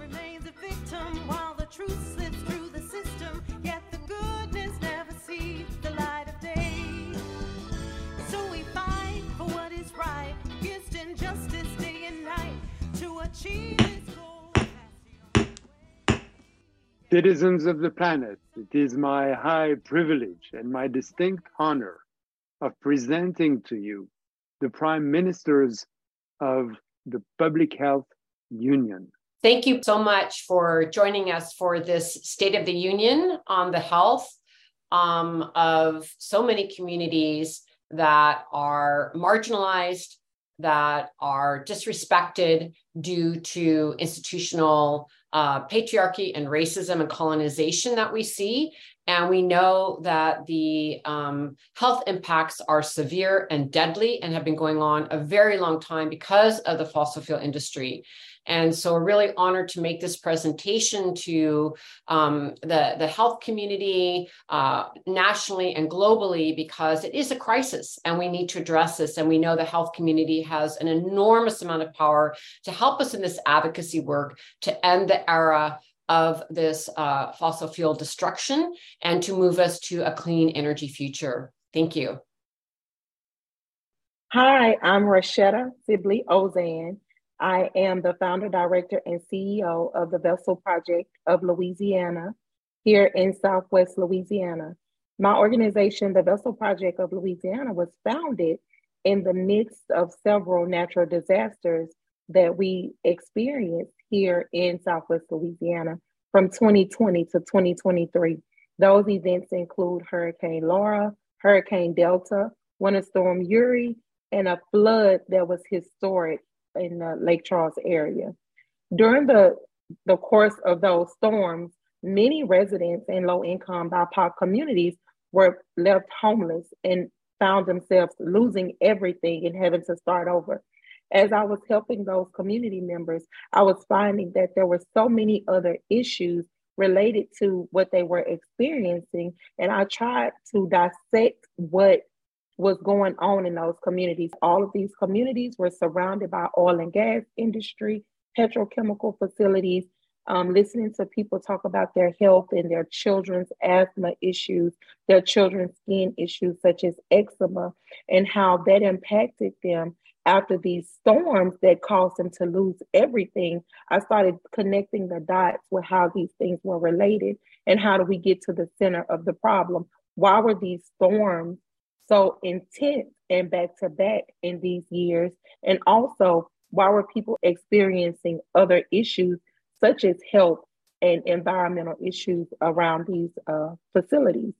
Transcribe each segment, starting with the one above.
remains a victim while the truth slips through the system. Yet the goodness never sees the light of day. So we fight for what is right against injustice day and night to achieve goal. Citizens of the planet, it is my high privilege and my distinct honor of presenting to you the prime ministers of the Public Health Union. Thank you so much for joining us for this State of the Union on the health um, of so many communities that are marginalized, that are disrespected due to institutional uh, patriarchy and racism and colonization that we see. And we know that the um, health impacts are severe and deadly and have been going on a very long time because of the fossil fuel industry. And so we're really honored to make this presentation to um, the, the health community uh, nationally and globally because it is a crisis and we need to address this. And we know the health community has an enormous amount of power to help us in this advocacy work to end the era of this uh, fossil fuel destruction and to move us to a clean energy future. Thank you. Hi, I'm Roishetta Sibley Ozane. I am the founder, director, and CEO of the Vessel Project of Louisiana here in Southwest Louisiana. My organization, the Vessel Project of Louisiana, was founded in the midst of several natural disasters that we experienced here in Southwest Louisiana from 2020 to 2023. Those events include Hurricane Laura, Hurricane Delta, Winter Storm Uri, and a flood that was historic in the Lake Charles area. During the, the course of those storms, many residents in low income BIPOC communities were left homeless and found themselves losing everything and having to start over as I was helping those community members, I was finding that there were so many other issues related to what they were experiencing. And I tried to dissect what was going on in those communities. All of these communities were surrounded by oil and gas industry, petrochemical facilities, um, listening to people talk about their health and their children's asthma issues, their children's skin issues such as eczema, and how that impacted them after these storms that caused them to lose everything, I started connecting the dots with how these things were related and how do we get to the center of the problem. Why were these storms so intense and back to back in these years? And also, why were people experiencing other issues such as health and environmental issues around these uh, facilities?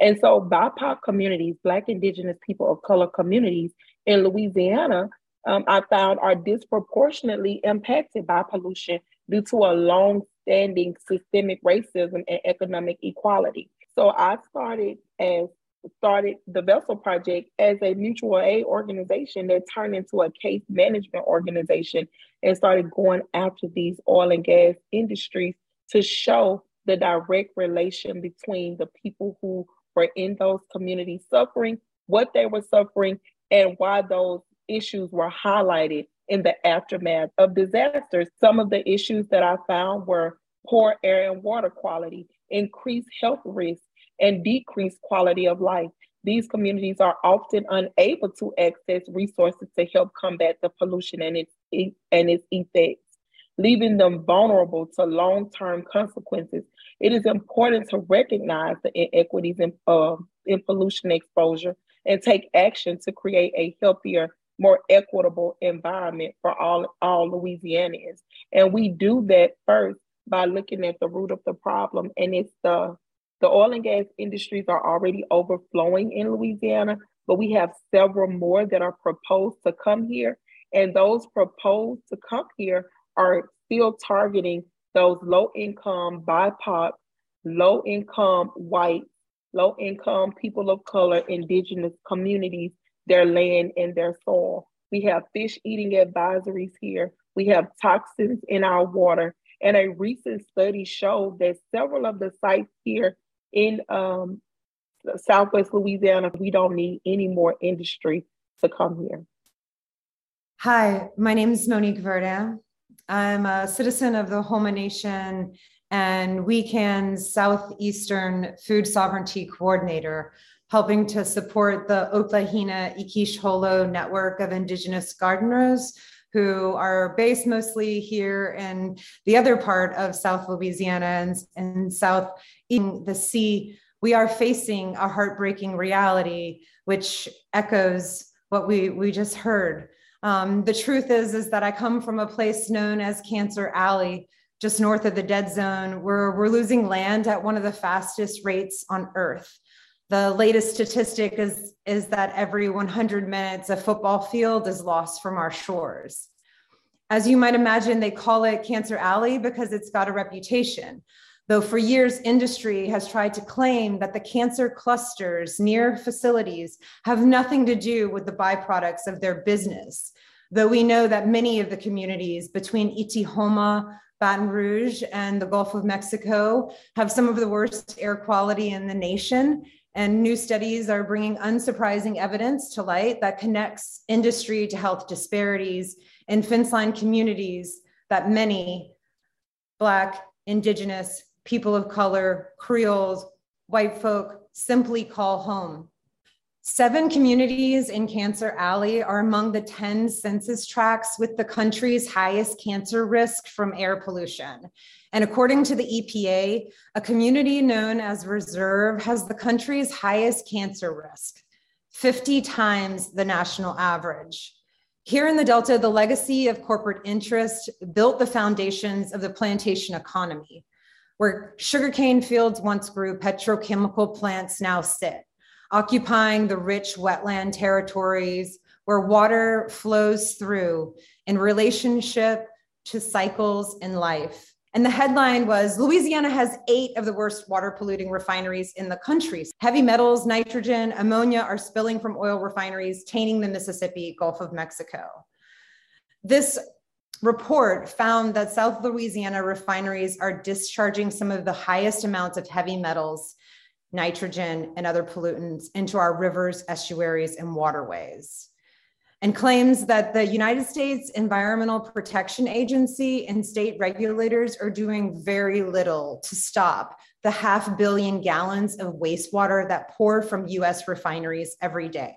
And so, BIPOC communities, Black, Indigenous, people of color communities, in Louisiana, um, I found are disproportionately impacted by pollution due to a long standing systemic racism and economic equality. So I started as started the Vessel Project as a mutual aid organization that turned into a case management organization and started going after these oil and gas industries to show the direct relation between the people who were in those communities suffering, what they were suffering, and why those issues were highlighted in the aftermath of disasters. Some of the issues that I found were poor air and water quality, increased health risks, and decreased quality of life. These communities are often unable to access resources to help combat the pollution and its, and its effects, leaving them vulnerable to long term consequences. It is important to recognize the inequities in, uh, in pollution exposure and take action to create a healthier, more equitable environment for all, all Louisianians. And we do that first by looking at the root of the problem. And it's the the oil and gas industries are already overflowing in Louisiana, but we have several more that are proposed to come here. And those proposed to come here are still targeting those low income, BIPOC, low income white low income, people of color, indigenous communities, their land and their soil. We have fish eating advisories here. We have toxins in our water. And a recent study showed that several of the sites here in um, Southwest Louisiana, we don't need any more industry to come here. Hi, my name is Monique Verdin. I'm a citizen of the Houma Nation and WECAN's Southeastern Food Sovereignty Coordinator, helping to support the Oklahina Ikish Holo network of Indigenous gardeners who are based mostly here in the other part of South Louisiana and, and South in the sea. We are facing a heartbreaking reality, which echoes what we, we just heard. Um, the truth is, is that I come from a place known as Cancer Alley, just north of the dead zone, where we're losing land at one of the fastest rates on earth. The latest statistic is, is that every 100 minutes, a football field is lost from our shores. As you might imagine, they call it Cancer Alley because it's got a reputation. Though for years, industry has tried to claim that the cancer clusters near facilities have nothing to do with the byproducts of their business. Though we know that many of the communities between Itihoma, Baton Rouge, and the Gulf of Mexico have some of the worst air quality in the nation. And new studies are bringing unsurprising evidence to light that connects industry to health disparities in fence line communities that many Black, Indigenous, people of color, Creoles, white folk simply call home. Seven communities in Cancer Alley are among the 10 census tracts with the country's highest cancer risk from air pollution. And according to the EPA, a community known as Reserve has the country's highest cancer risk, 50 times the national average. Here in the Delta, the legacy of corporate interest built the foundations of the plantation economy. Where sugarcane fields once grew, petrochemical plants now sit, occupying the rich wetland territories where water flows through in relationship to cycles in life. And the headline was Louisiana has eight of the worst water polluting refineries in the country. Heavy metals, nitrogen, ammonia are spilling from oil refineries, tainting the Mississippi Gulf of Mexico. This report found that South Louisiana refineries are discharging some of the highest amounts of heavy metals, nitrogen, and other pollutants into our rivers, estuaries, and waterways. And claims that the United States Environmental Protection Agency and state regulators are doing very little to stop the half billion gallons of wastewater that pour from US refineries every day.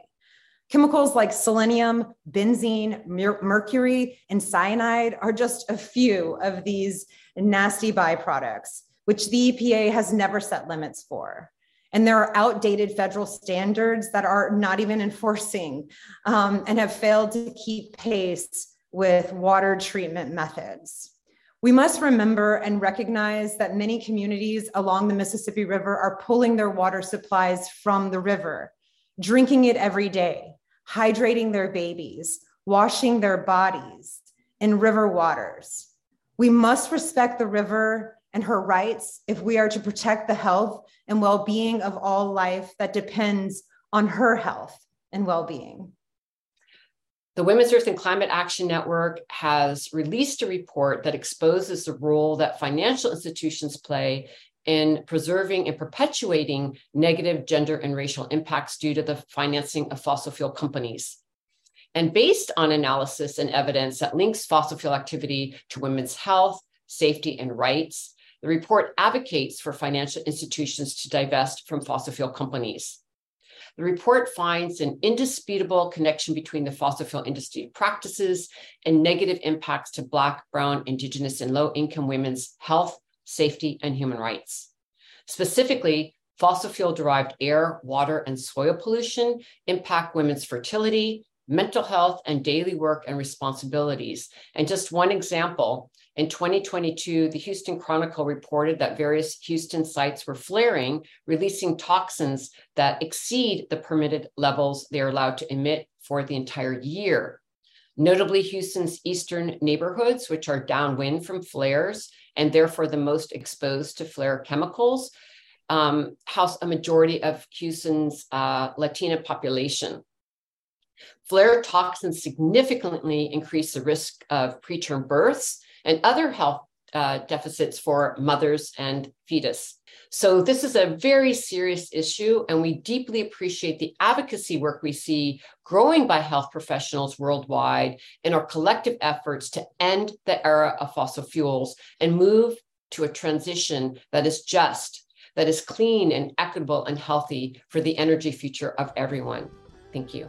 Chemicals like selenium, benzene, mer- mercury, and cyanide are just a few of these nasty byproducts, which the EPA has never set limits for. And there are outdated federal standards that are not even enforcing um, and have failed to keep pace with water treatment methods. We must remember and recognize that many communities along the Mississippi River are pulling their water supplies from the river drinking it every day, hydrating their babies, washing their bodies in river waters. We must respect the river and her rights if we are to protect the health and well being of all life that depends on her health and well being. The Women's Earth and Climate Action Network has released a report that exposes the role that financial institutions play in preserving and perpetuating negative gender and racial impacts due to the financing of fossil fuel companies. And based on analysis and evidence that links fossil fuel activity to women's health, safety, and rights, the report advocates for financial institutions to divest from fossil fuel companies. The report finds an indisputable connection between the fossil fuel industry practices and negative impacts to Black, Brown, Indigenous, and low income women's health, safety, and human rights. Specifically, fossil fuel derived air, water, and soil pollution impact women's fertility, mental health, and daily work and responsibilities. And just one example in 2022, the Houston Chronicle reported that various Houston sites were flaring, releasing toxins that exceed the permitted levels they are allowed to emit for the entire year. Notably, Houston's eastern neighborhoods, which are downwind from flares and therefore the most exposed to flare chemicals, um, house a majority of Houston's uh, Latina population. Flare toxins significantly increase the risk of preterm births and other health uh, deficits for mothers and fetus. So, this is a very serious issue, and we deeply appreciate the advocacy work we see growing by health professionals worldwide in our collective efforts to end the era of fossil fuels and move to a transition that is just, that is clean and equitable and healthy for the energy future of everyone. Thank you.